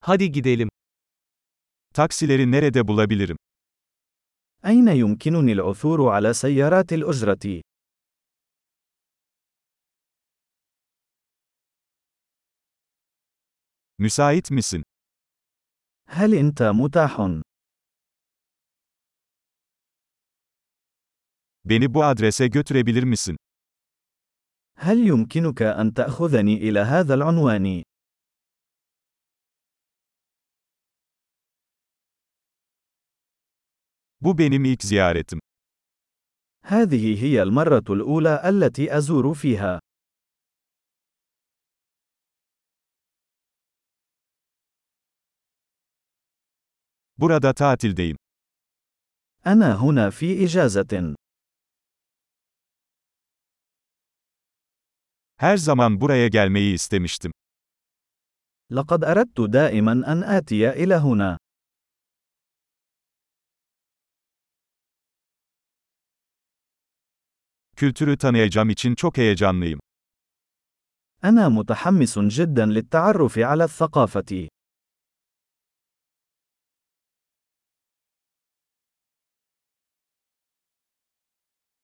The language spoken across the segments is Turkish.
Hadi gidelim. Taksileri nerede bulabilirim? أين يمكنني العثور على سيارات الأجرة؟ Müsait misin? هل أنت متاح؟ Beni bu adrese götürebilir misin? هل يمكنك أن تأخذني إلى هذا العنوان؟ Bu benim ilk ziyaretim. هذه هي المرة الأولى التي أزور فيها. Burada tatildeyim. أنا هنا في إجازة. Her zaman buraya gelmeyi istemiştim. لقد أردت دائما أن آتي إلى هنا. Kültürü tanıyacağım için çok heyecanlıyım. أنا متحمس جدا للتعرف على الثقافة.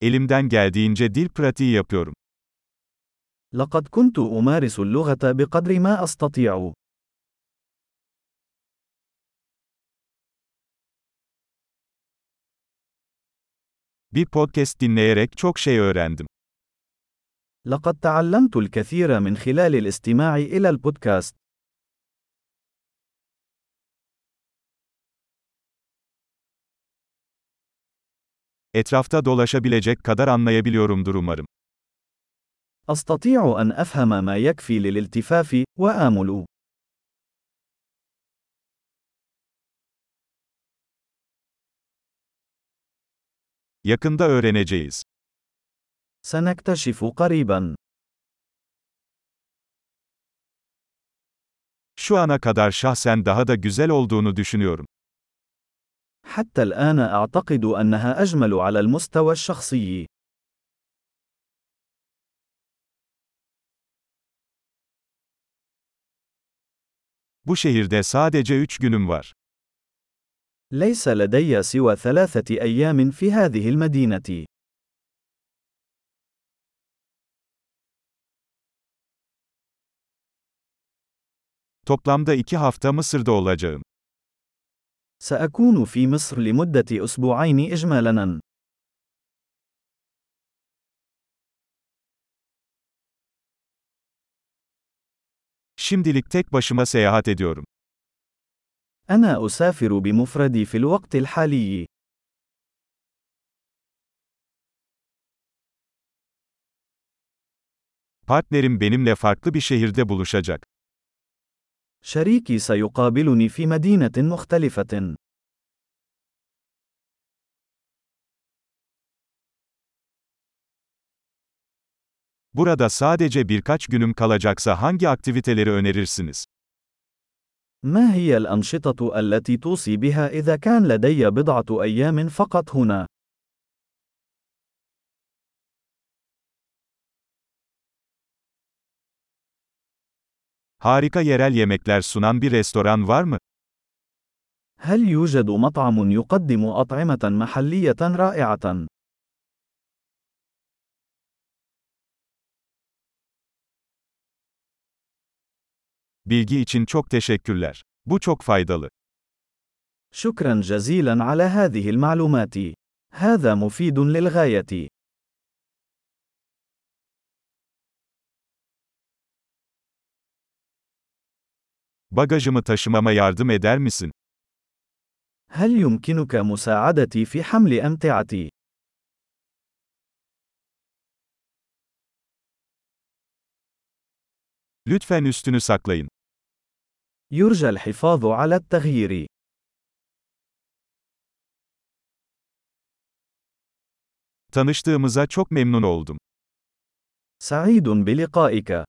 Elimden geldiğince dil pratiği yapıyorum. لقد كنت أمارس اللغة بقدر ما أستطيع. Bir podcast dinleyerek çok şey öğrendim. لقد تعلمت الكثير من خلال الاستماع إلى البودكاست. Etrafta dolaşabilecek kadar anlayabiliyorumdur umarım. أستطيع أن أفهم ما يكفي للالتفاف، وآمل. Yakında öğreneceğiz. سنكتشف قريبا. Şu ana kadar şahsen daha da güzel olduğunu düşünüyorum. حتى الآن أعتقد أنها أجمل على المستوى الشخصي. Bu şehirde sadece üç günüm var. ليس لدي سوى ثلاثة أيام في هذه المدينة. Toplamda iki hafta Mısır'da olacağım. سأكون في مصر لمدة أسبوعين إجمالاً. Şimdilik tek başıma seyahat ediyorum. أنا أسافر بمفردي في الوقت الحالي. Partnerim benimle farklı bir şehirde buluşacak. شريكي سيقابلني في مدينة مختلفة. Burada sadece birkaç günüm kalacaksa hangi aktiviteleri önerirsiniz? ما هي الأنشطة التي توصي بها إذا كان لدي بضعة أيام فقط هنا؟ Harika yerel yemekler sunan bir restoran var mı? هل يوجد مطعم يقدم أطعمة محلية رائعة؟ Bilgi için çok teşekkürler. Bu çok faydalı. شكرا جزيلا على هذه المعلومات. هذا مفيد للغاية. Bagajımı taşımama yardım eder misin? هل يمكنك مساعدتي في حمل أمتعتي؟ Lütfen üstünü saklayın. يرجى الحفاظ على التغيير. Tanıştığımıza çok memnun oldum. سعيد بلقائك.